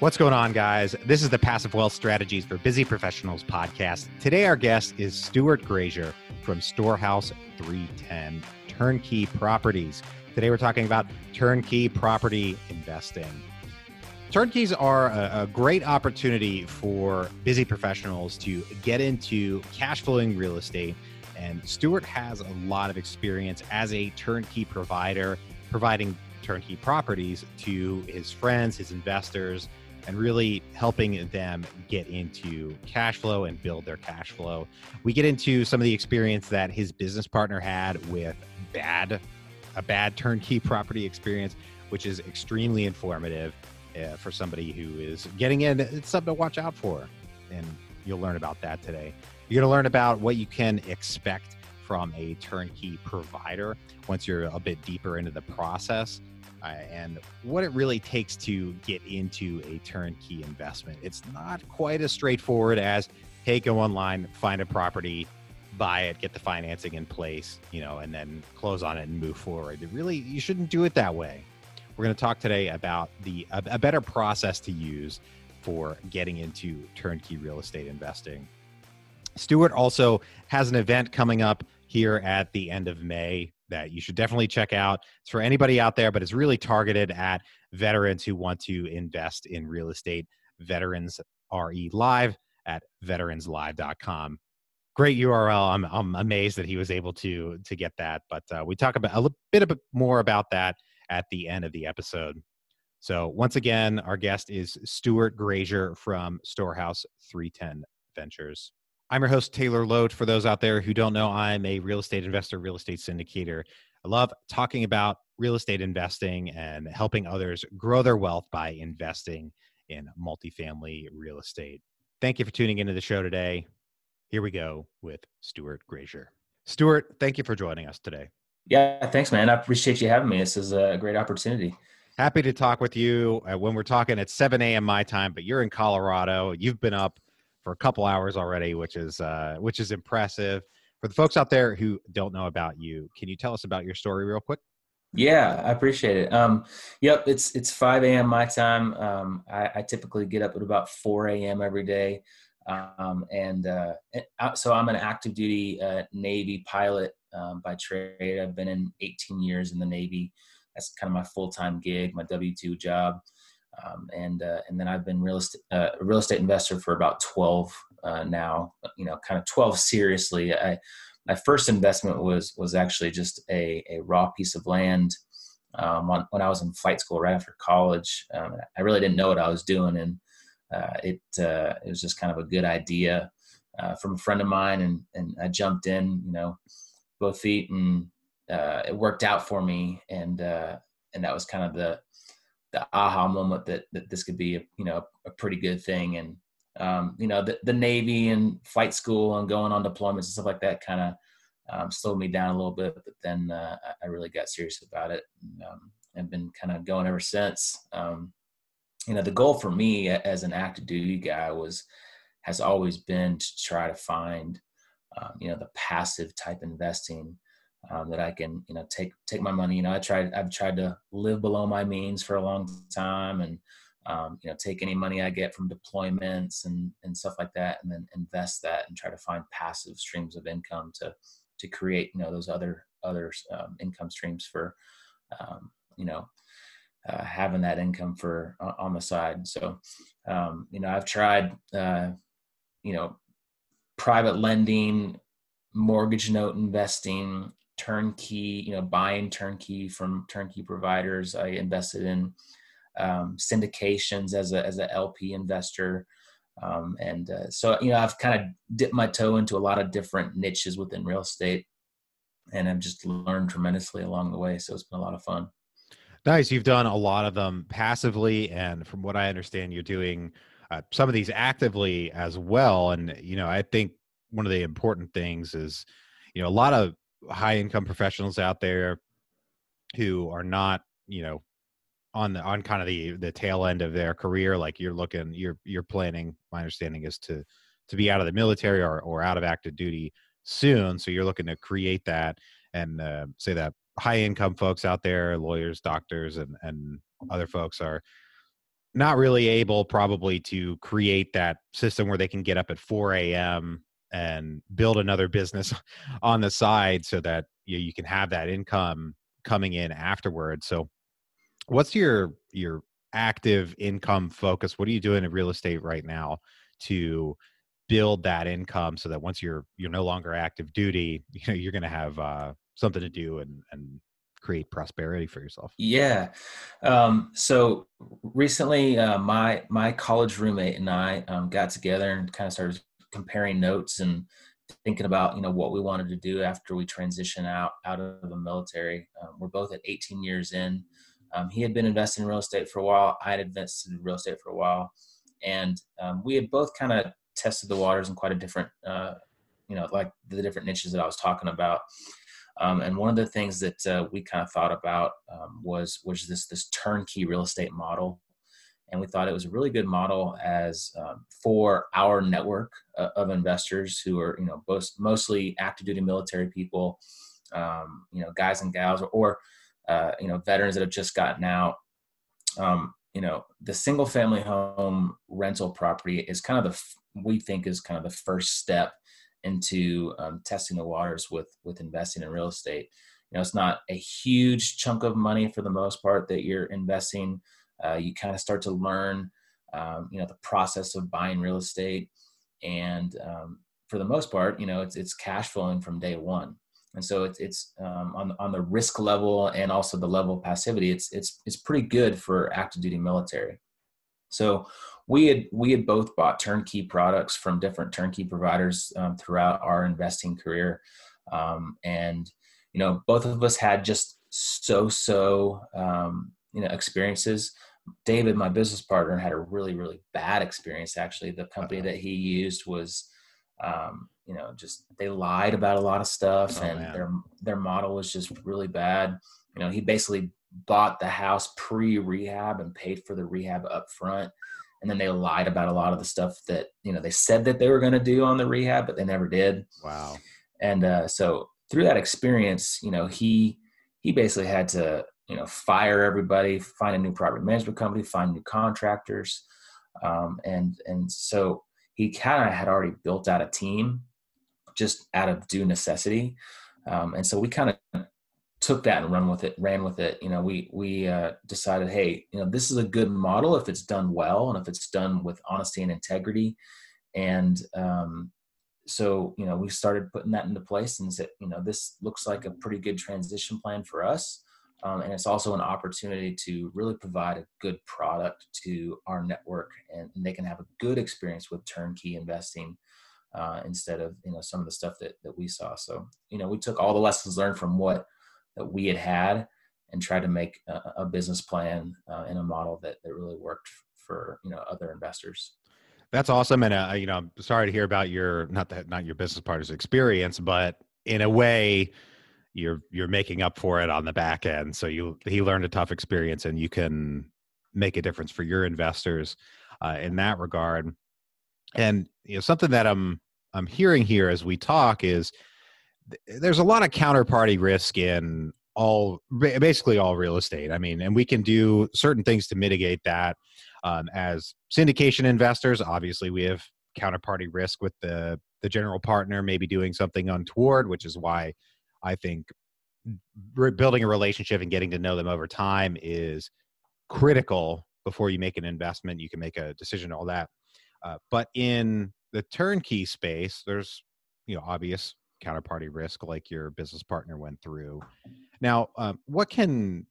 What's going on, guys? This is the Passive Wealth Strategies for Busy Professionals podcast. Today, our guest is Stuart Grazier from Storehouse 310 Turnkey Properties. Today, we're talking about turnkey property investing. Turnkeys are a, a great opportunity for busy professionals to get into cash flowing real estate. And Stuart has a lot of experience as a turnkey provider, providing turnkey properties to his friends, his investors, and really helping them get into cash flow and build their cash flow. We get into some of the experience that his business partner had with bad a bad turnkey property experience, which is extremely informative uh, for somebody who is getting in. It's something to watch out for, and you'll learn about that today. You're going to learn about what you can expect from a turnkey provider once you're a bit deeper into the process and what it really takes to get into a turnkey investment. It's not quite as straightforward as, hey, go online, find a property, buy it, get the financing in place, you know, and then close on it and move forward. It really, you shouldn't do it that way. We're going to talk today about the a, a better process to use for getting into turnkey real estate investing. Stuart also has an event coming up here at the end of May that you should definitely check out. It's for anybody out there, but it's really targeted at veterans who want to invest in real estate. Veterans RE Live at veteranslive.com. Great URL. I'm, I'm amazed that he was able to to get that. But uh, we talk about a little bit more about that at the end of the episode. So once again, our guest is Stuart Grazier from Storehouse 310 Ventures. I'm your host, Taylor Loht. For those out there who don't know, I'm a real estate investor, real estate syndicator. I love talking about real estate investing and helping others grow their wealth by investing in multifamily real estate. Thank you for tuning into the show today. Here we go with Stuart Grazier. Stuart, thank you for joining us today. Yeah, thanks, man. I appreciate you having me. This is a great opportunity. Happy to talk with you uh, when we're talking at 7 a.m. my time, but you're in Colorado. You've been up for a couple hours already, which is uh, which is impressive. For the folks out there who don't know about you, can you tell us about your story real quick? Yeah, I appreciate it. Um, yep, it's it's 5 a.m. my time. Um, I, I, typically get up at about 4 a.m. every day, um, and uh, so I'm an active duty uh, Navy pilot um, by trade. I've been in 18 years in the Navy. That's kind of my full time gig, my W two job. Um, and uh, and then I've been real estate uh, real estate investor for about 12 uh, now. You know, kind of 12 seriously. I, my first investment was was actually just a, a raw piece of land um, when, when I was in flight school right after college. Um, I really didn't know what I was doing, and uh, it uh, it was just kind of a good idea uh, from a friend of mine, and and I jumped in. You know, both feet, and it worked out for me, and and that was kind of the the aha moment that that this could be a you know a pretty good thing. And um, you know the, the navy and flight school and going on deployments and stuff like that kind of um, slowed me down a little bit but then uh, i really got serious about it and, um, and been kind of going ever since. Um, you know the goal for me as an active duty guy was has always been to try to find um, you know the passive type investing um, that I can, you know, take take my money. You know, I tried I've tried to live below my means for a long time, and um, you know, take any money I get from deployments and and stuff like that, and then invest that and try to find passive streams of income to to create, you know, those other other um, income streams for, um, you know, uh, having that income for uh, on the side. So, um, you know, I've tried, uh, you know, private lending, mortgage note investing, turnkey, you know, buying turnkey from turnkey providers. I invested in um, syndications as a as a LP investor, um, and uh, so you know I've kind of dipped my toe into a lot of different niches within real estate, and I've just learned tremendously along the way. So it's been a lot of fun. Nice. You've done a lot of them passively, and from what I understand, you're doing uh, some of these actively as well. And you know, I think one of the important things is, you know, a lot of high income professionals out there who are not, you know, on the on kind of the the tail end of their career like you're looking you're you're planning my understanding is to to be out of the military or or out of active duty soon. So you're looking to create that and uh, say that high income folks out there lawyers doctors and and other folks are not really able probably to create that system where they can get up at 4 a.m and build another business on the side so that you, you can have that income coming in afterwards so what's your your active income focus? What are you doing in real estate right now to build that income so that once you're you're no longer active duty you know you're going to have uh, something to do and and create prosperity for yourself? Yeah. Um, so recently uh, my my college roommate and i um, got together and kind of started comparing notes and thinking about you know what we wanted to do after we transition out out of the military. Um, we're both at 18 years in. Um, he had been investing in real estate for a while. I had invested in real estate for a while, and um, we had both kind of tested the waters in quite a different, uh, you know, like the different niches that I was talking about. Um, and one of the things that uh, we kind of thought about um, was was this this turnkey real estate model and we thought it was a really good model as um, for our network uh, of investors who are you know mostly active duty military people um, you know guys and gals or, or uh, you know veterans that have just gotten out. Um, you know the single family home rental property is kind of the we think is kind of the first step into um, testing the waters with with investing in real estate. You know it's not a huge chunk of money for the most part that you're investing uh, you kind of start to learn, um, you know, the process of buying real estate, and um, for the most part, you know, it's it's cash flowing from day one. And so it's it's um, on on the risk level and also the level of passivity. It's it's it's pretty good for active duty military. So we had we had both bought turnkey products from different turnkey providers um, throughout our investing career, um, and you know both of us had just so so um, you know experiences. David my business partner had a really really bad experience actually. The company that he used was um, you know just they lied about a lot of stuff oh, and man. their their model was just really bad. You know he basically bought the house pre rehab and paid for the rehab up front and then they lied about a lot of the stuff that you know they said that they were going to do on the rehab but they never did. Wow. And uh, so through that experience you know he he basically had to you know fire everybody find a new property management company find new contractors. Um, and and so he kind of had already built out a team just out of due necessity. Um, and so we kind of took that and run with it ran with it. You know we we uh, decided hey you know this is a good model if it's done well and if it's done with honesty and integrity. And um, so you know we started putting that into place and said you know this looks like a pretty good transition plan for us um, and it's also an opportunity to really provide a good product to our network and, and they can have a good experience with turnkey investing uh, instead of you know some of the stuff that, that we saw. So you know we took all the lessons learned from what that we had had and tried to make a, a business plan uh, and a model that, that really worked for you know other investors. That's awesome and uh, you know i'm sorry to hear about your not that not your business partner's experience but in a way you're you're making up for it on the back end. So you he learned a tough experience, and you can make a difference for your investors uh, in that regard. And you know something that I'm I'm hearing here as we talk is th- there's a lot of counterparty risk in all basically all real estate. I mean, and we can do certain things to mitigate that. Um, as syndication investors, obviously we have counterparty risk with the the general partner maybe doing something untoward, which is why I think building a relationship and getting to know them over time is critical before you make an investment. You can make a decision, all that. Uh, but in the turnkey space, there's you know obvious counterparty risk, like your business partner went through. Now, um, what can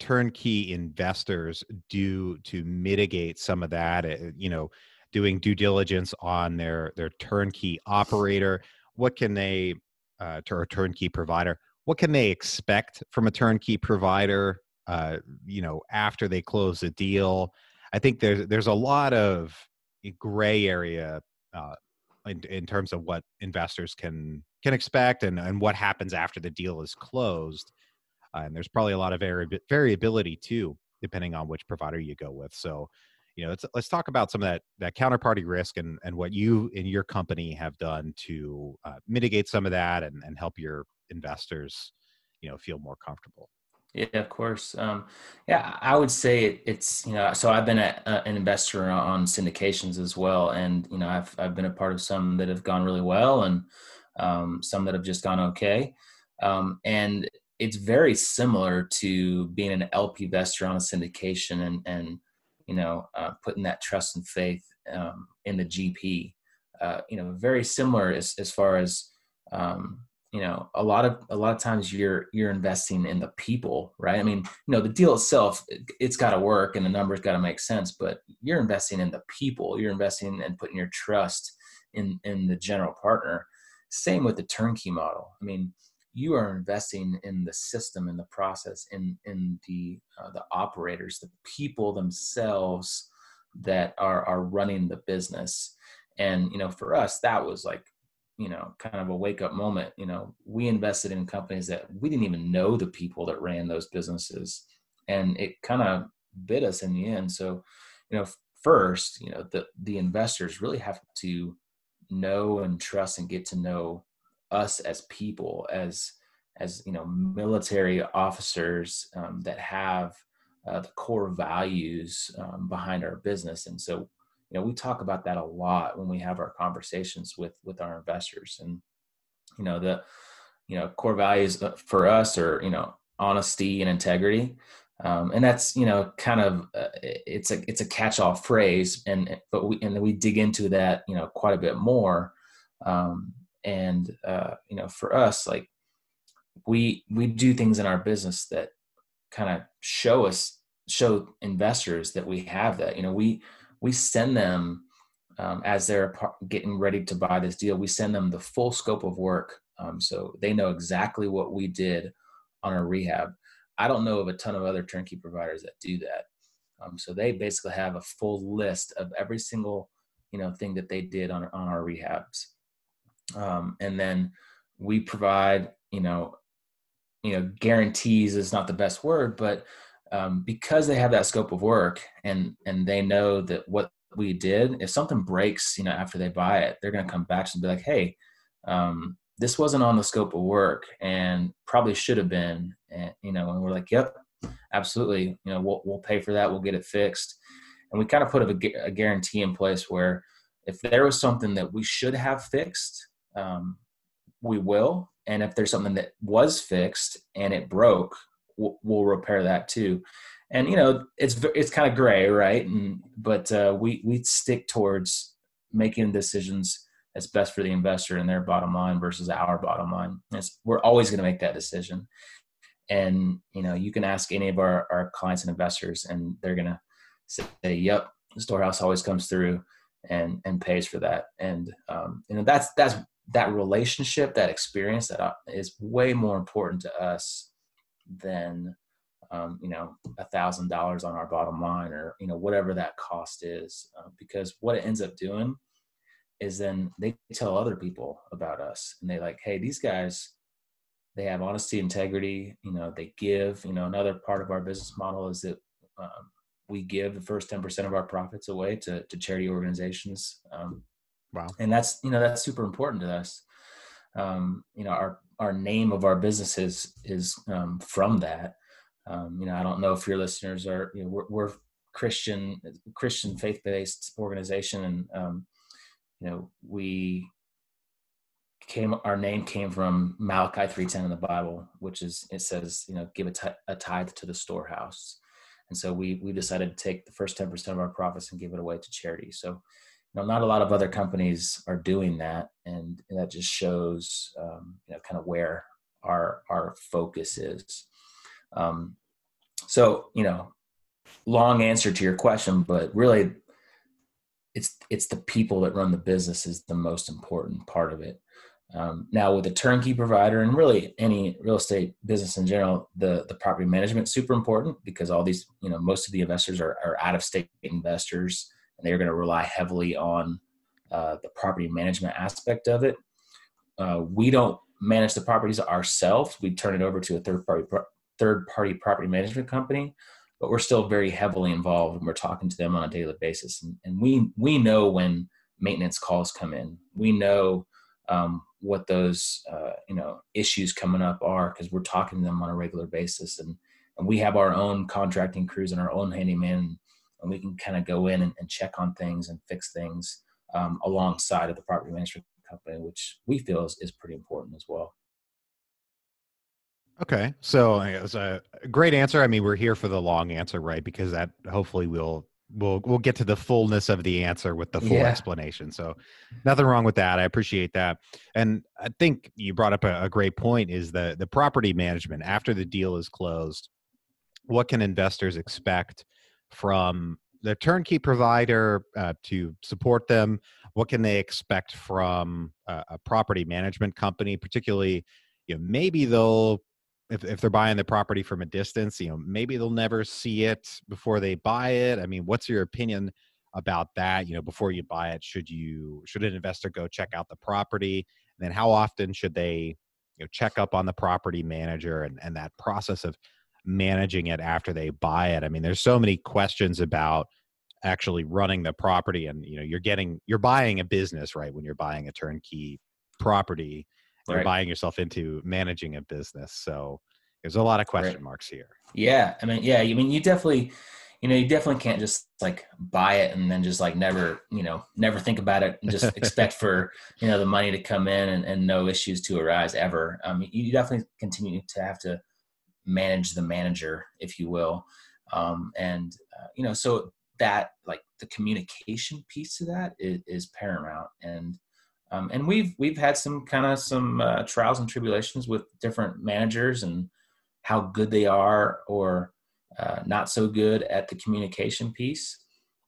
turnkey investors do to mitigate some of that? Uh, you know, doing due diligence on their their turnkey operator. What can they uh, to a turnkey provider. What can they expect from a turnkey provider? Uh, you know, after they close the deal, I think there's there's a lot of gray area uh, in, in terms of what investors can can expect and, and what happens after the deal is closed. Uh, and there's probably a lot of vari- variability too, depending on which provider you go with. So, you know, let's let's talk about some of that that counterparty risk and and what you and your company have done to uh, mitigate some of that and and help your investors, you know, feel more comfortable. Yeah, of course. Um, yeah, I would say it, it's you know. So I've been a, a, an investor on syndications as well, and you know, I've I've been a part of some that have gone really well, and um, some that have just gone okay. Um, and it's very similar to being an LP investor on a syndication, and and you know, uh, putting that trust and faith um, in the GP. Uh, you know, very similar as as far as um, you know a lot of a lot of times you're you're investing in the people right i mean you know the deal itself it's got to work and the numbers got to make sense but you're investing in the people you're investing and putting your trust in in the general partner same with the turnkey model i mean you are investing in the system in the process in in the uh, the operators the people themselves that are are running the business. And you know for us that was like you know kind of a wake up moment. You know we invested in companies that we didn't even know the people that ran those businesses and it kind of bit us in the end. So you know first you know the the investors really have to know and trust and get to know us as people as as you know military officers um, that have uh, the core values um, behind our business. And so you know we talk about that a lot when we have our conversations with with our investors. And you know the you know core values uh, for us are you know honesty and integrity. Um, and that's you know kind of uh, it's a it's a catch-all phrase. And but we and we dig into that you know quite a bit more. Um, and uh, you know for us like we we do things in our business that kind of show us show investors that we have that you know we we send them um, as they're getting ready to buy this deal we send them the full scope of work um, so they know exactly what we did on our rehab. I don't know of a ton of other turnkey providers that do that. Um, so they basically have a full list of every single you know thing that they did on, on our rehabs um, and then we provide you know you know guarantees is not the best word but um, because they have that scope of work and and they know that what we did if something breaks you know after they buy it they're going to come back and be like hey um, this wasn't on the scope of work and probably should have been and you know and we're like yep absolutely. You know we'll, we'll pay for that. We'll get it fixed. And we kind of put a, a guarantee in place where if there was something that we should have fixed um, we will and if there's something that was fixed and it broke we'll, we'll repair that too. And you know, it's it's kind of gray, right? And but uh, we we stick towards making decisions that's best for the investor and their bottom line versus our bottom line. It's, we're always going to make that decision. And you know, you can ask any of our, our clients and investors, and they're going to say, "Yep, the storehouse always comes through and and pays for that." And um, you know, that's that's that relationship, that experience, that uh, way more important to us than um, you know a thousand dollars on our bottom line or you know whatever that cost is uh, because what it ends up doing is then they tell other people about us and they like hey these guys they have honesty integrity you know they give. You know another part of our business model is that um, we give the first 10% of our profits away to, to charity organizations um, wow and that's you know that's super important to us um, you know our our name of our business is is um, from that. Um, you know, I don't know if your listeners are. You know, we're, we're Christian Christian faith based organization, and um, you know we came our name came from Malachi three ten in the Bible, which is it says you know give a, t- a tithe to the storehouse, and so we we decided to take the first ten percent of our profits and give it away to charity. So know, not a lot of other companies are doing that, and that just shows, um, you know, kind of where our our focus is. Um, so, you know, long answer to your question, but really, it's it's the people that run the business is the most important part of it. Um, now, with a turnkey provider and really any real estate business in general, the the property management super important because all these, you know, most of the investors are, are out of state investors and they're going to rely heavily on uh, the property management aspect of it. Uh, we don't manage the properties ourselves. We turn it over to a third party third party property management company, but we're still very heavily involved and we're talking to them on a daily basis. And, and we we know when maintenance calls come in. We know um, what those uh, you know issues coming up are because we're talking to them on a regular basis and and we have our own contracting crews and our own handyman, and we can kind of go in and, and, check on things and fix things um, alongside of the property management company, which we feel is, is pretty important as well. Okay, so it was a great answer. I mean, we're here for the long answer, right? Because that hopefully will we'll we'll get to the fullness of the answer with the full yeah. explanation. So nothing wrong with that. I appreciate that. And I think you brought up a, a, great point is the the property management after the deal is closed. What can investors expect from the turnkey provider uh, to support them? What can they expect from a, a property management company, particularly? You know, maybe they'll if, if they're buying the property from a distance, you know, maybe they'll never see it before they buy it. I mean, what's your opinion about that? You know, before you buy it, should you should an investor go check out the property? And then how often should they, you know, check up on the property manager and, and that process of managing it after they buy it? I mean, there's so many questions about actually running the property and you know you're getting you're buying a business right when you're buying a turnkey property you're right. buying yourself into managing a business. So there's a lot of question right. marks here. Yeah. I mean, yeah, I mean, you definitely, you know, you definitely can't just like buy it and then just like never, you know, never think about it and just expect for, you know, the money to come in and, and no issues to arise ever. I Um, you definitely continue to have to manage the manager, if you will. Um, and, uh, you know, so that like the communication piece of that is, is paramount. And, um, and we've we've had some kind of some uh, trials and tribulations with different managers and how good they are or uh, not so good at the communication piece.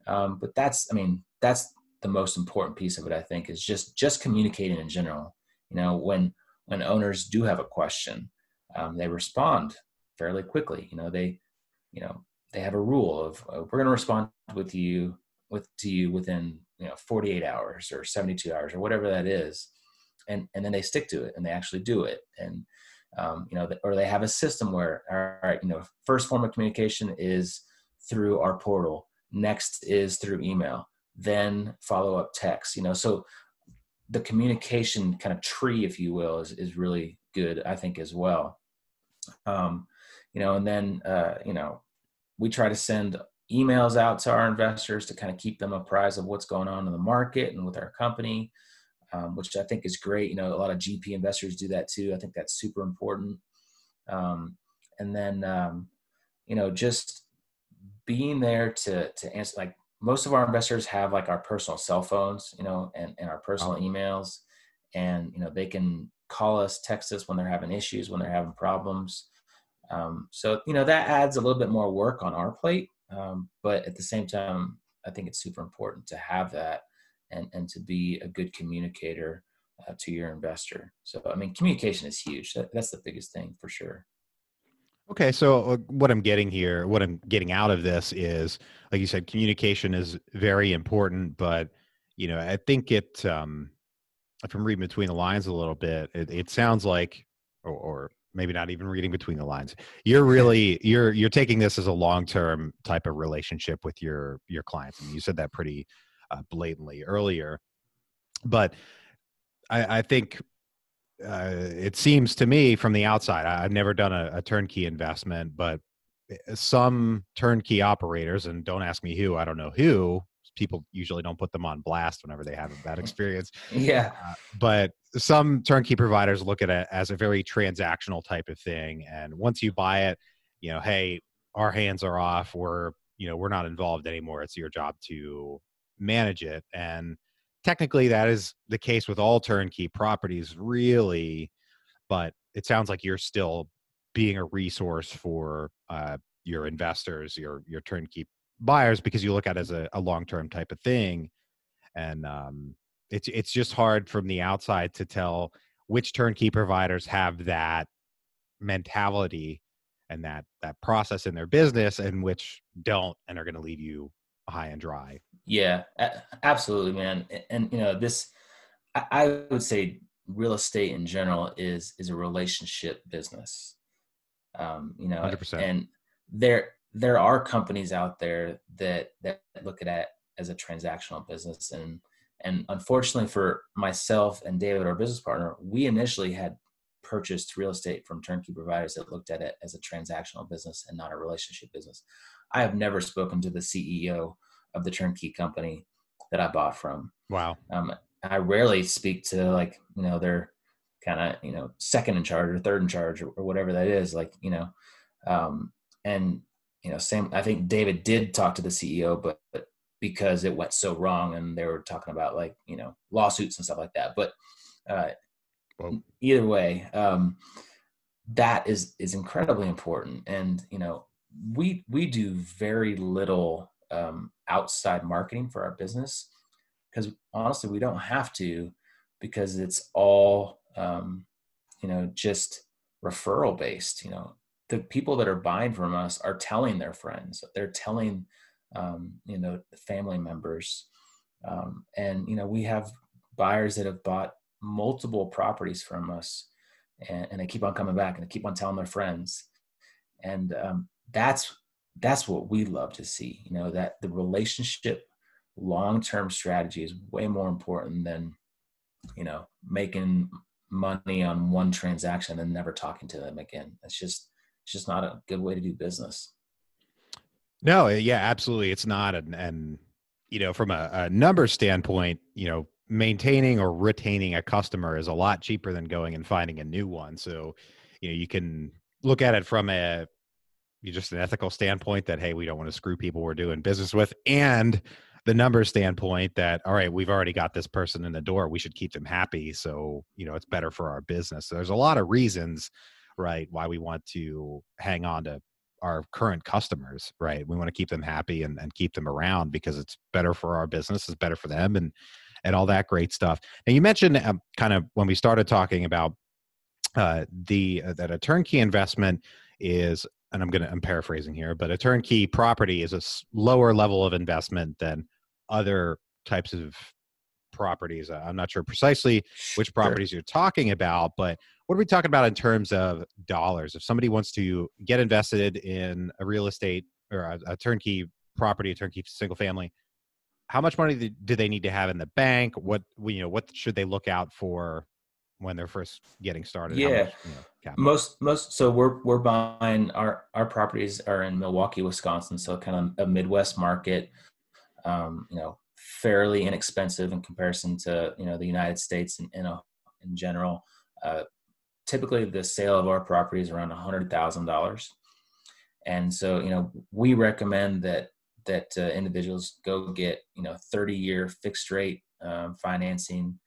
Um, but that's I mean that's the most important piece of it. I think is just just communicating in general. You know when when owners do have a question, um, they respond fairly quickly. You know they you know they have a rule of uh, we're going to respond with you with to you within you know 48 hours or 72 hours or whatever that is. And and then they stick to it and they actually do it. And um, you know or they have a system where all right you know first form of communication is through our portal next is through email then follow up text you know. So the communication kind of tree if you will is, is really good i think as well um, you know and then uh, you know we try to send emails out to our investors to kind of keep them apprised of what's going on in the market and with our company, um, which I think is great. You know, a lot of GP investors do that too. I think that's super important. Um, and then, um, you know, just being there to to answer. Like most of our investors have like our personal cell phones, you know, and, and our personal emails, and you know they can call us, text us when they're having issues, when they're having problems. Um, so you know that adds a little bit more work on our plate um, but at the same time, I think it's super important to have that and, and to be a good communicator uh, to your investor. So, I mean, communication is huge. That, that's the biggest thing for sure. Okay, so uh, what I'm getting here, what I'm getting out of this is, like you said, communication is very important. But you know, I think it, um, if I'm reading between the lines a little bit, it, it sounds like, or, or maybe not even reading between the lines you're really you're you're taking this as a long-term type of relationship with your your clients. I mean, you said that pretty uh, blatantly earlier but i i think uh, it seems to me from the outside i've never done a, a turnkey investment but eh, some turnkey operators and don't ask me who i don't know who people usually don't put them on blast whenever they have a bad experience. Yeah. Uh, but some turnkey providers look at it as a very transactional type of thing. And once you buy it, you know, hey, our hands are off. We're, you know, we're not involved anymore. It's your job to manage it. And technically that is the case with all turnkey properties, really. But it sounds like you're still being a resource for uh, your investors, your your turnkey buyers because you look at it as a, a long term type of thing, and um, it's it's just hard from the outside to tell which turnkey providers have that mentality and that that process in their business and which don't and are going to leave you high and dry. Yeah absolutely man. And you know this i would say real estate in general is is a relationship business. Um you know 100%. and there there are companies out there that that look at it as a transactional business and and unfortunately for myself and David our business partner we initially had purchased real estate from turnkey providers that looked at it as a transactional business and not a relationship business. I have never spoken to the CEO of the turnkey company that I bought from. Wow. Um, I rarely speak to like you know their kind of you know second in charge or third in charge or, or whatever that is. Like you know, um, and you know same. I think David did talk to the CEO, but, but because it went so wrong and they were talking about like you know lawsuits and stuff like that. But uh, either way, um, that is is incredibly important. And you know we we do very little um, outside marketing for our business because honestly we don't have to because it's all um, you know just referral based you know the people that are buying from us are telling their friends they're telling um, you know family members. Um, and you know we have buyers that have bought multiple properties from us and, and, they keep on coming back and they keep on telling their friends. And um, that's that's what we love to see you know that the relationship long-term strategy is way more important than you know making money on one transaction and never talking to them again. It's just it's just not a good way to do business. No eh, yeah absolutely. It's not and and you know from a, a number standpoint you know maintaining or retaining a customer is a lot cheaper than going and finding a new one. So you know you can look at it from a just an ethical standpoint that hey we don't want to screw people we're doing business with and the number standpoint that all right we've already got this person in the door we should keep them happy. So you know it's better for our business. So there's a lot of reasons right why we want to hang on to our current customers right we want to keep them happy and, and keep them around because it's better for our business it's better for them and and all that great stuff now you mentioned um, kind of when we started talking about uh, the uh, that a turnkey investment is and I'm to I'm paraphrasing here, but a turnkey property is a lower level of investment than other types of properties. I'm not sure precisely which properties sure. you're talking about, but what are we talking about in terms of dollars? If somebody wants to get invested in a real estate or a, a turnkey property, a turnkey single family, how much money do they need to have in the bank? What you know, what should they look out for when they're first getting started? Yeah, much, you know, most most. So we're we're buying our our properties are in Milwaukee, Wisconsin, so kind of a Midwest market. Um, you know, fairly inexpensive in comparison to you know the United States in in, a, in general. Uh, typically, the sale of our property is around hundred thousand dollars, and so you know we recommend that that uh, individuals go get you know 30 year fixed rate um, financing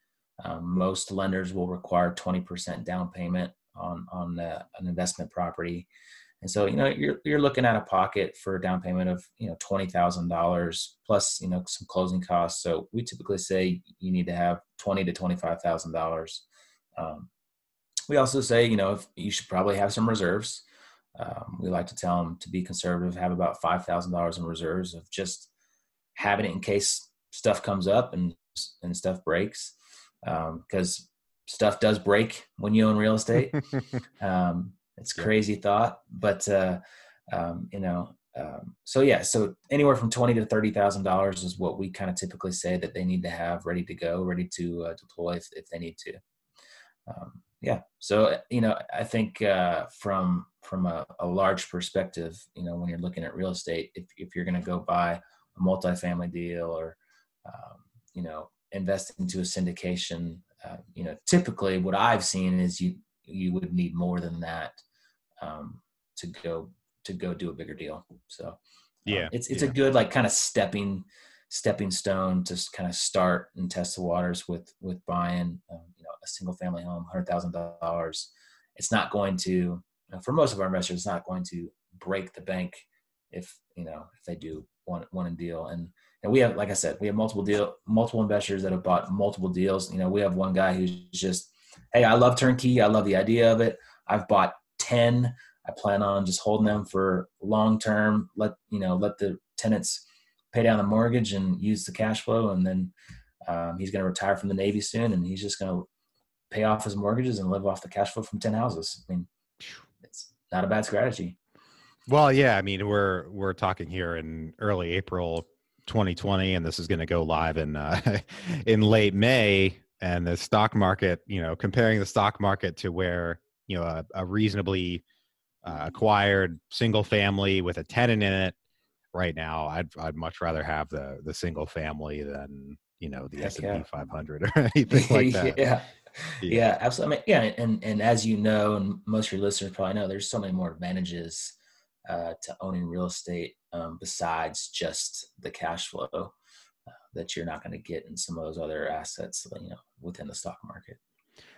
um, most lenders will require 20% down payment on on uh, an investment property, and so you know you're you're looking at a pocket for a down payment of you know twenty thousand dollars plus you know some closing costs. So we typically say you need to have twenty to twenty five thousand um, dollars. We also say you know if you should probably have some reserves. Um, we like to tell them to be conservative, have about five thousand dollars in reserves of just having it in case stuff comes up and and stuff breaks because um, stuff does break when you own real estate. um, it's crazy thought, but uh, um, you know, um, so yeah, so anywhere from twenty to thirty thousand dollars is what we kind of typically say that they need to have ready to go, ready to uh, deploy if, if, they need to. Um, yeah, so uh, you know, I think uh, from from a, a, large perspective, you know, when you're looking at real estate, if if you're going to go buy a multifamily deal or um, you know invest into a syndication, uh, you know, typically what I've seen is you you would need more than that um, to go to go do a bigger deal. So um, yeah, it's it's yeah. a good like kind of stepping stepping stone to kind of start and test the waters with with buying um, a single family home, hundred thousand dollars. It's not going to for most of our investors, it's not going to break the bank if you know if they do one one and deal and and we have, like I said, we have multiple deal, multiple investors that have bought multiple deals. You know, we have one guy who's just, hey, I love turnkey. I love the idea of it. I've bought ten. I plan on just holding them for long term. Let you know, let the tenants pay down the mortgage and use the cash flow, and then um, he's going to retire from the Navy soon, and he's just going to pay off his mortgages and live off the cash flow from ten houses. I mean, it's not a bad strategy. Well, yeah, I mean, we're we're talking here in early April 2020 and this is going to go live in uh, in late May and the stock market, you know, comparing the stock market to where you know a, a reasonably uh, acquired single family with a tenant in it right now i'd i'd much rather have the the single family than you know the S&P yeah. 500 or anything like that yeah. Yeah. yeah absolutely I mean, yeah and and as you know and most of your listeners probably know there's so many more advantages uh, to owning real estate um, besides just the cash flow uh, that you're not going to get in some of those other assets you know within the stock market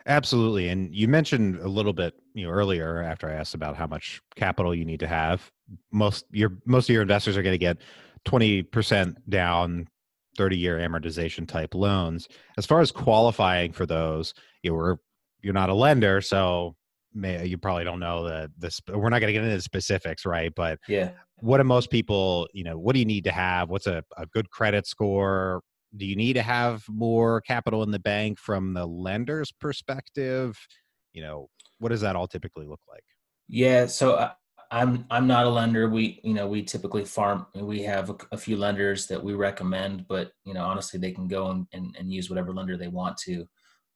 Absolutely. And you mentioned a little bit, you know, earlier after I asked about how much capital you need to have. Most your most of your investors are going to get 20% down 30 year amortization type loans. As far as qualifying for those, you know, you're not a lender, so may, you probably don't know the this we're not going to get into the specifics, right? But yeah. What do most people, you know, what do you need to have? What's a, a good credit score? do you need to have more capital in the bank from the lender's perspective you know what does that all typically look like yeah so uh, i'm i'm not a lender. We you know we typically farm we have a, a, few lenders that we recommend but you know honestly they can go and, and, and use whatever lender they want to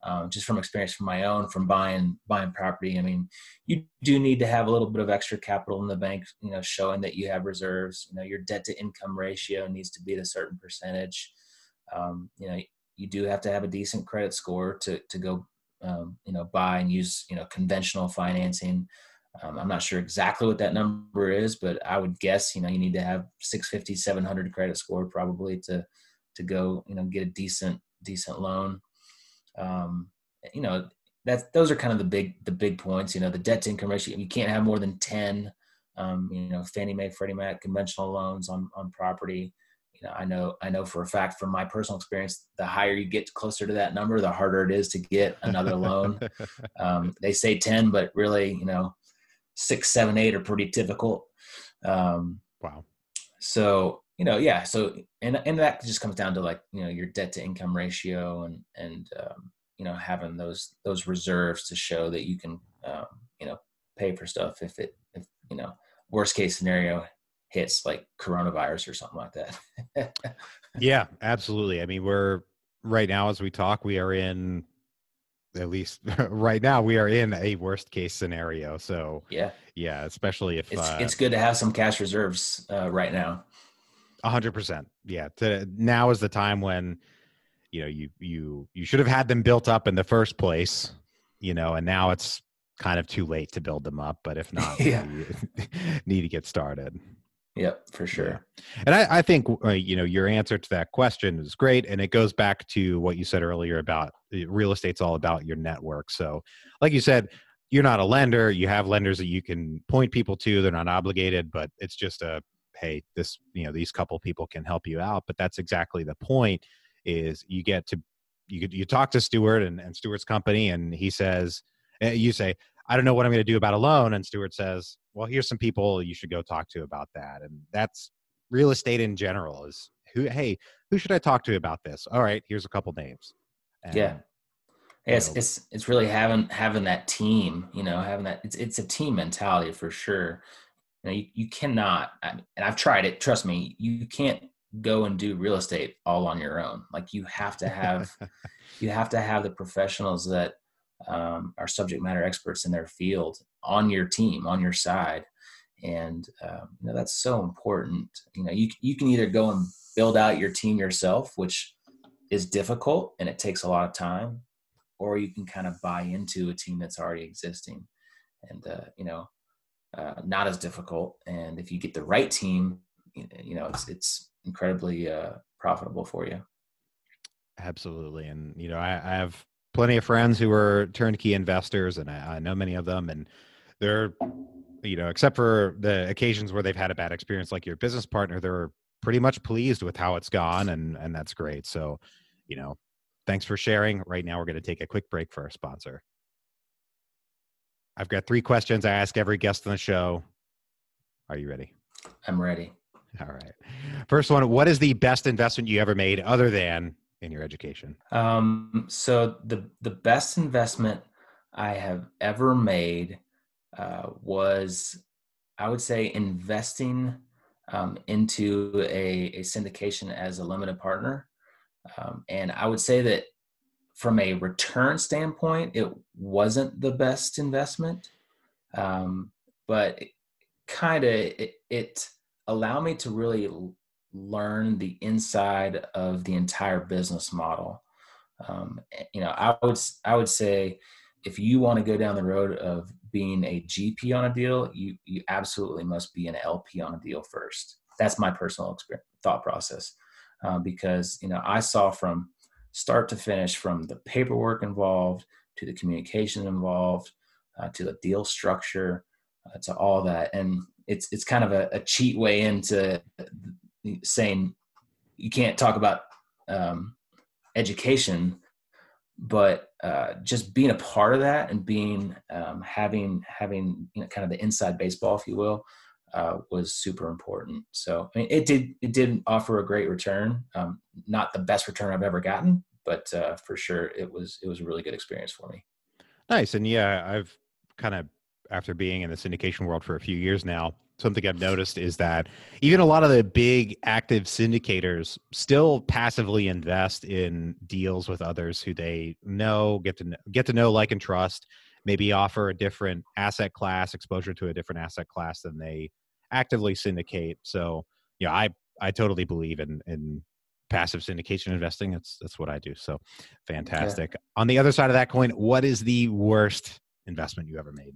um, just from experience from my own from buying buying property. I mean you do need to have a little bit of extra capital in the bank you know showing that you have reserves. You know your debt to income ratio needs to be at a certain percentage. Um, you know you do have to have a decent credit score to to go um, you know buy and use you know conventional financing um, i'm not sure exactly what that number is but i would guess you know you need to have 650 700 credit score probably to to go you know get a decent decent loan. Um, you know that's those are kind of the big the big points you know the debt to income ratio. You can't have more than 10 um, you know fannie mae freddie mac conventional loans on on property. You know, I know I know for a fact from my personal experience, the higher you get closer to that number, the harder it is to get another loan. Um, they say ten, but really, you know, six, seven, eight are pretty difficult. Um, wow. So you know, yeah. So and and that just comes down to like you know your debt to income ratio and and um, you know having those those reserves to show that you can um, you know pay for stuff if it if you know worst case scenario hits like coronavirus or something like that. yeah, absolutely. I mean, we're right now as we talk, we are in at least right now we are in a worst case scenario. So yeah, yeah, especially if it's, uh, it's good to have some cash reserves uh, right now. A hundred percent. Yeah. To, now is the time when you know you you you should have had them built up in the first place. You know, and now it's kind of too late to build them up. But if not, yeah. need to get started. Yep, for sure. Yeah. And I, I think uh, you know your answer to that question is great, and it goes back to what you said earlier about uh, real estate's all about your network. So, like you said, you're not a lender; you have lenders that you can point people to. They're not obligated, but it's just a hey, this you know these couple people can help you out. But that's exactly the point: is you get to you you talk to Stuart and, and Stuart's company, and he says, eh, you say, I don't know what I'm going to do about a loan, and Stuart says, well, here's some people you should go talk to about that. And that's real estate in general is who, hey, who should I talk to about this? All right, here's a couple names. And, yeah. Yeah, it's, it's it's really having having that team, you know, having that it's it's a team mentality for sure. You know, you, you cannot, and I've tried it. Trust me, you can't go and do real estate all on your own. Like you have to have, you have to have the professionals that um, are subject matter experts in their field on your team, on your side. And um, you know that's so important. You know, you you can either go and build out your team yourself, which is difficult and it takes a lot of time, or you can kind of buy into a team that's already existing, and uh, you know, uh, not as difficult. And if you get the right team, you know, it's it's incredibly uh, profitable for you. Absolutely, and you know, I, I have plenty of friends who are turnkey investors, and I, I know many of them, and they're you know, except for the occasions where they've had a bad experience, like your business partner, they're pretty much pleased with how it's gone, and and that's great. So, you know, thanks for sharing. Right now, we're going to take a quick break for our sponsor. I've got three questions I ask every guest on the show. Are you ready? I'm ready. All right. First one What is the best investment you ever made other than in your education? Um, so the the best investment I have ever made uh, was, I would say, investing um, into a, a, syndication as a limited partner. Um, and I would say that from a return standpoint, it wasn't the best investment, um, but kind of it, it allowed me to really learn the inside of the entire business model. Um, you know, I would I would say if you want to go down the road of being a GP on a deal, you you absolutely must be an LP on a deal first. That's my personal thought process, uh, because you know I saw from start to finish, from the paperwork involved to the communication involved uh, to the deal structure uh, to all that, and it's it's kind of a, a, cheat way into saying you can't talk about um, education but uh, just being a part of that and being um, having having you know kind of the inside baseball, if you will, uh, was super important. So I mean, it did it did offer a great return. Um, not the best return I've ever gotten, but uh, for sure it was it was a really good experience for me. Nice, and yeah, I've kind of after being in the syndication world for a few years now, something I've noticed is that even a lot of the big active syndicators still passively invest in deals with others who they know, get to know, get to know, like and trust. Maybe offer a different asset class, exposure to a different asset class than they actively syndicate. So, yeah, I I totally believe in in passive syndication investing. That's that's what I do. So, fantastic. Yeah. On the other side of that coin, what is the worst investment you ever made?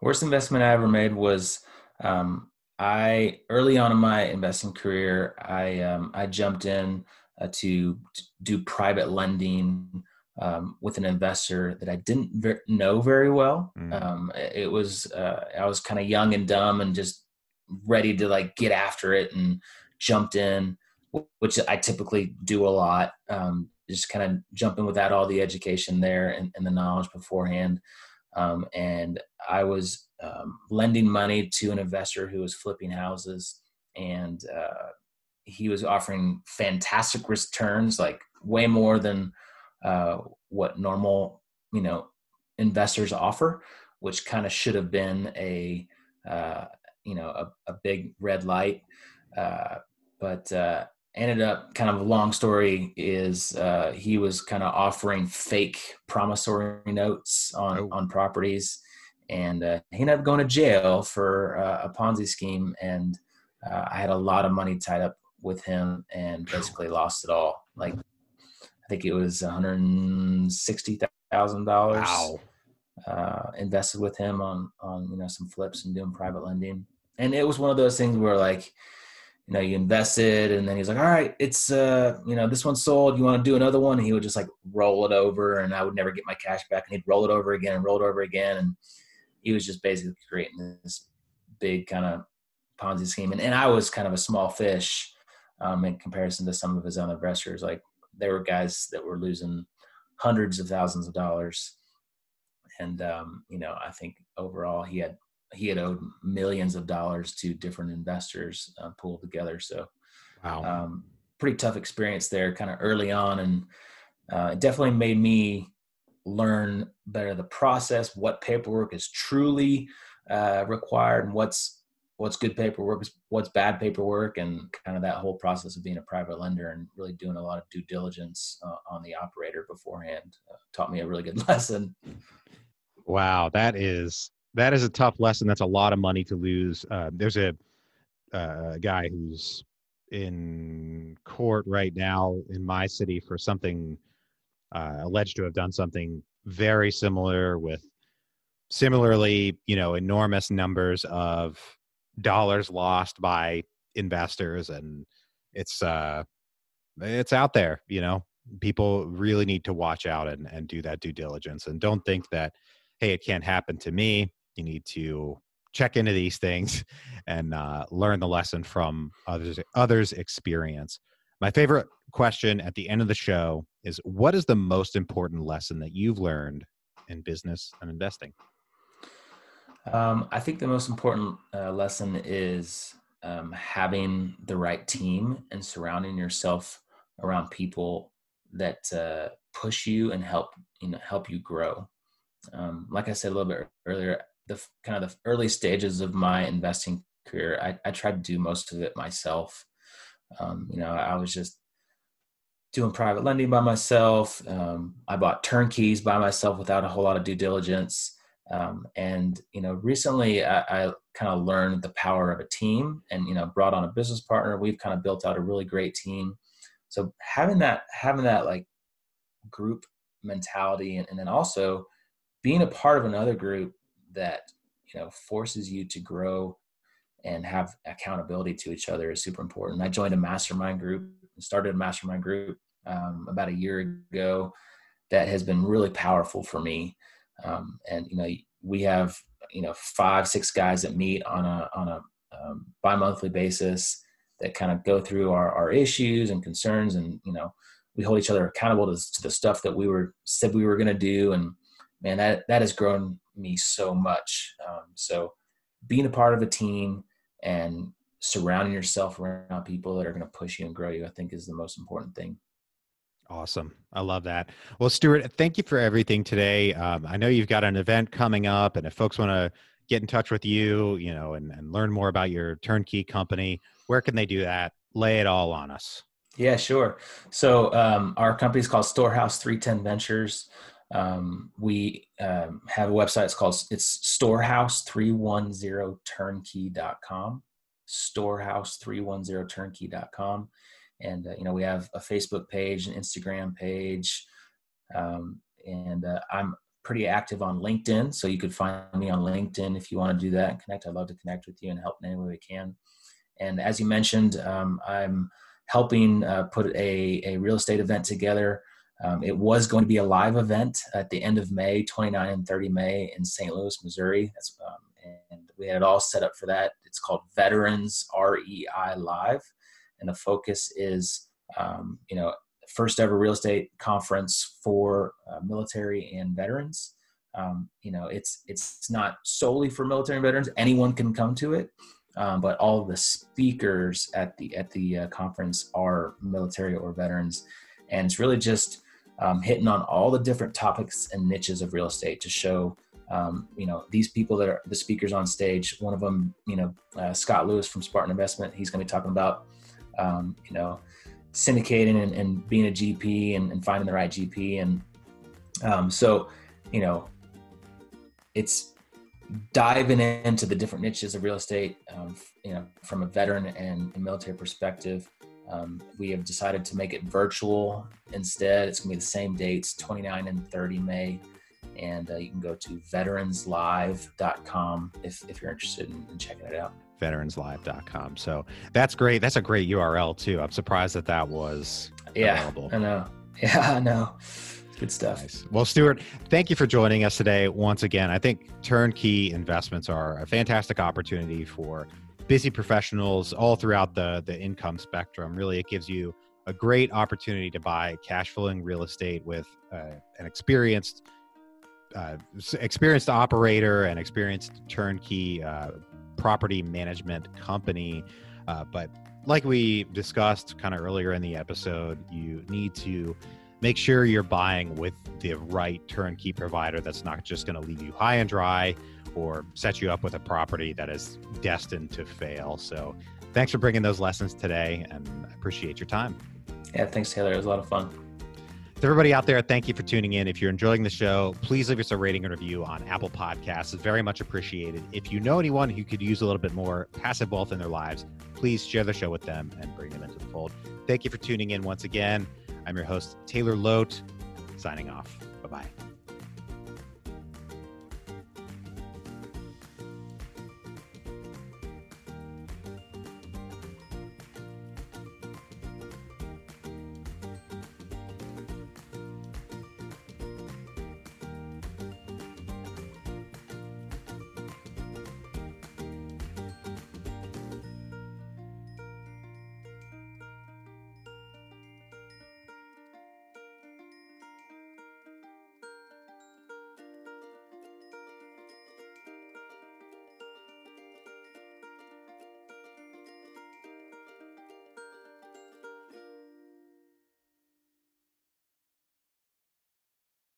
Worst investment I ever made was um, I early on in my investing career, I um, I jumped in uh, to, to, do private lending um, with an investor that I didn't ver- know very well. Mm. Um, it was uh, I was kind of young and dumb and just ready to like get after it and jumped in, which I typically do a lot. Um, just kind of jump in without all the education there and, and the knowledge beforehand. Um, and I was um, lending money to an investor who was flipping houses, and uh, he was offering fantastic returns, like way more than uh, what normal, you know, investors offer, which kind of should have been a, uh, you know, a, a, big red light. Uh, but uh, ended up kind of a long story is uh, he was kind of offering fake promissory notes on oh. on properties. And uh, he ended up going to jail for uh, a ponzi scheme. And uh, i had a lot of money tied up with him and basically lost it all. Like i think it was $160000 wow. Uh, invested with him on on you know some flips and doing private lending. And it was one of those things where like you know, you invested and then he's like, all right, it's, uh, you know, this one's sold. You want to do another one? And he would just like roll it over and I would never get my cash back and he'd roll it over again and roll it over again. And he was just basically creating this big kind of Ponzi scheme. And, and I was kind of a small fish um, in comparison to some of his other investors. Like there were guys that were losing hundreds of thousands of dollars. And, um, you know, I think overall he had he had owed millions of dollars to different investors uh, pulled together. So, wow, um, pretty tough experience there, kind of early on, and uh, it definitely made me learn better the process, what paperwork is truly uh, required, and what's what's good paperwork, what's bad paperwork, and kind of that whole process of being a private lender and really doing a lot of due diligence uh, on the operator beforehand uh, taught me a really good lesson. Wow, that is that is a tough lesson. That's a lot of money to lose. Uh, there's a, uh, guy who's in court right now in my city for something uh, alleged to have done something very similar with similarly, you know, enormous numbers of dollars lost by investors, and it's uh, it's out there. You know, people really need to watch out and and do that due diligence, and don't think that hey, it can't happen to me you need to check into these things and uh, learn the lesson from others others experience. My favorite question at the end of the show is what is the most important lesson that you've learned in business and investing? Um, i think the most important uh, lesson is um, having the right team and surrounding yourself around people that uh, push you and help you know help you grow. Um, like i said a little bit earlier the kind of the early stages of my investing career, I, I tried to do most of it myself. Um, you know, I was just doing private lending by myself. Um, I bought turnkeys by myself without a whole lot of due diligence. Um, and you know, recently I, I kind of learned the power of a team, and you know, brought on a business partner. We've kind of built out a really great team. So having that, having that like group mentality, and, and then also being a part of another group that you know forces you to grow and have accountability to each other is super important. I joined a mastermind group, started a mastermind group um, about a year ago that has been really powerful for me. Um, and you know, we have you know five, six guys that meet on a on a um, bi-monthly basis that kind of go through our, our issues and concerns, and you know, we hold each other accountable to, to the stuff that we were said we were going to do. And man, that that has grown me so much. Um, so being a part of a team and surrounding yourself around people that are going to push you and grow you, I think is the most important thing. Awesome. I love that. Well, Stuart, thank you for everything today. Um, I know you've got an event coming up, and if folks want to get in touch with you, you know, and, and learn more about your turnkey company, where can they do that? Lay it all on us. Yeah, sure. So um, our company is called Storehouse 310 Ventures. Um, we um, have a website. It's called it's storehouse310turnkey.com. Storehouse310turnkey.com and uh, you know we have a facebook page an instagram page um, and uh, i'm pretty active on linkedin so you could find me on linkedin if you want to do that and connect i'd love to connect with you and help in any way we can and as you mentioned um, i'm helping uh, put a, a real estate event together um, it was going to be a live event at the end of may 29 and 30 may in st louis missouri. Um, and we had it all set up for that. It's called veterans rei live and the focus is um, you know first ever real estate conference for uh, military and veterans. Um, you know it's it's not solely for military and veterans. Anyone can come to it um, but all the speakers at the at the uh, conference are military or veterans. And it's really just um, hitting on all the different topics and niches of real estate to show um, you know these people that are the speakers on stage one of them you know uh, scott lewis from spartan investment he's going to be talking about um, you know, syndicating and, and being a GP and, and, finding the right GP. And um, so, you know, it's diving into the different niches of real estate, um, you know, from a veteran and, and military perspective. Um, we have decided to make it virtual instead. It's going to be the same dates, 29 and 30 May. And uh, you can go to veteranslive.com if, if you're interested in, in checking it out veteranslive.com. So that's great. That's a great URL too. I'm surprised that that was yeah, available. I know. Yeah, I know. Good stuff. Nice. Well, Stuart, thank you for joining us today once again. I think turnkey investments are a fantastic opportunity for busy professionals all throughout the the income spectrum. Really, it gives you a great opportunity to buy cash flowing real estate with uh, an experienced uh, experienced operator and experienced turnkey uh, property management company. Uh, but like we discussed kind of earlier in the episode, you need to make sure you're buying with the right turnkey provider that's not just going to leave you high and dry or set you up with a property that is destined to fail. So, thanks for bringing those lessons today and I appreciate your time. Yeah, thanks, Taylor. It was a lot of fun. To everybody out there, thank you for tuning in. If you're enjoying the show, please leave us a rating and review on Apple Podcasts. It's very much appreciated. If you know anyone who could use a little bit more passive wealth in their lives, please share the show with them and bring them into the fold. Thank you for tuning in once again. I'm your host, Taylor Loht, signing off.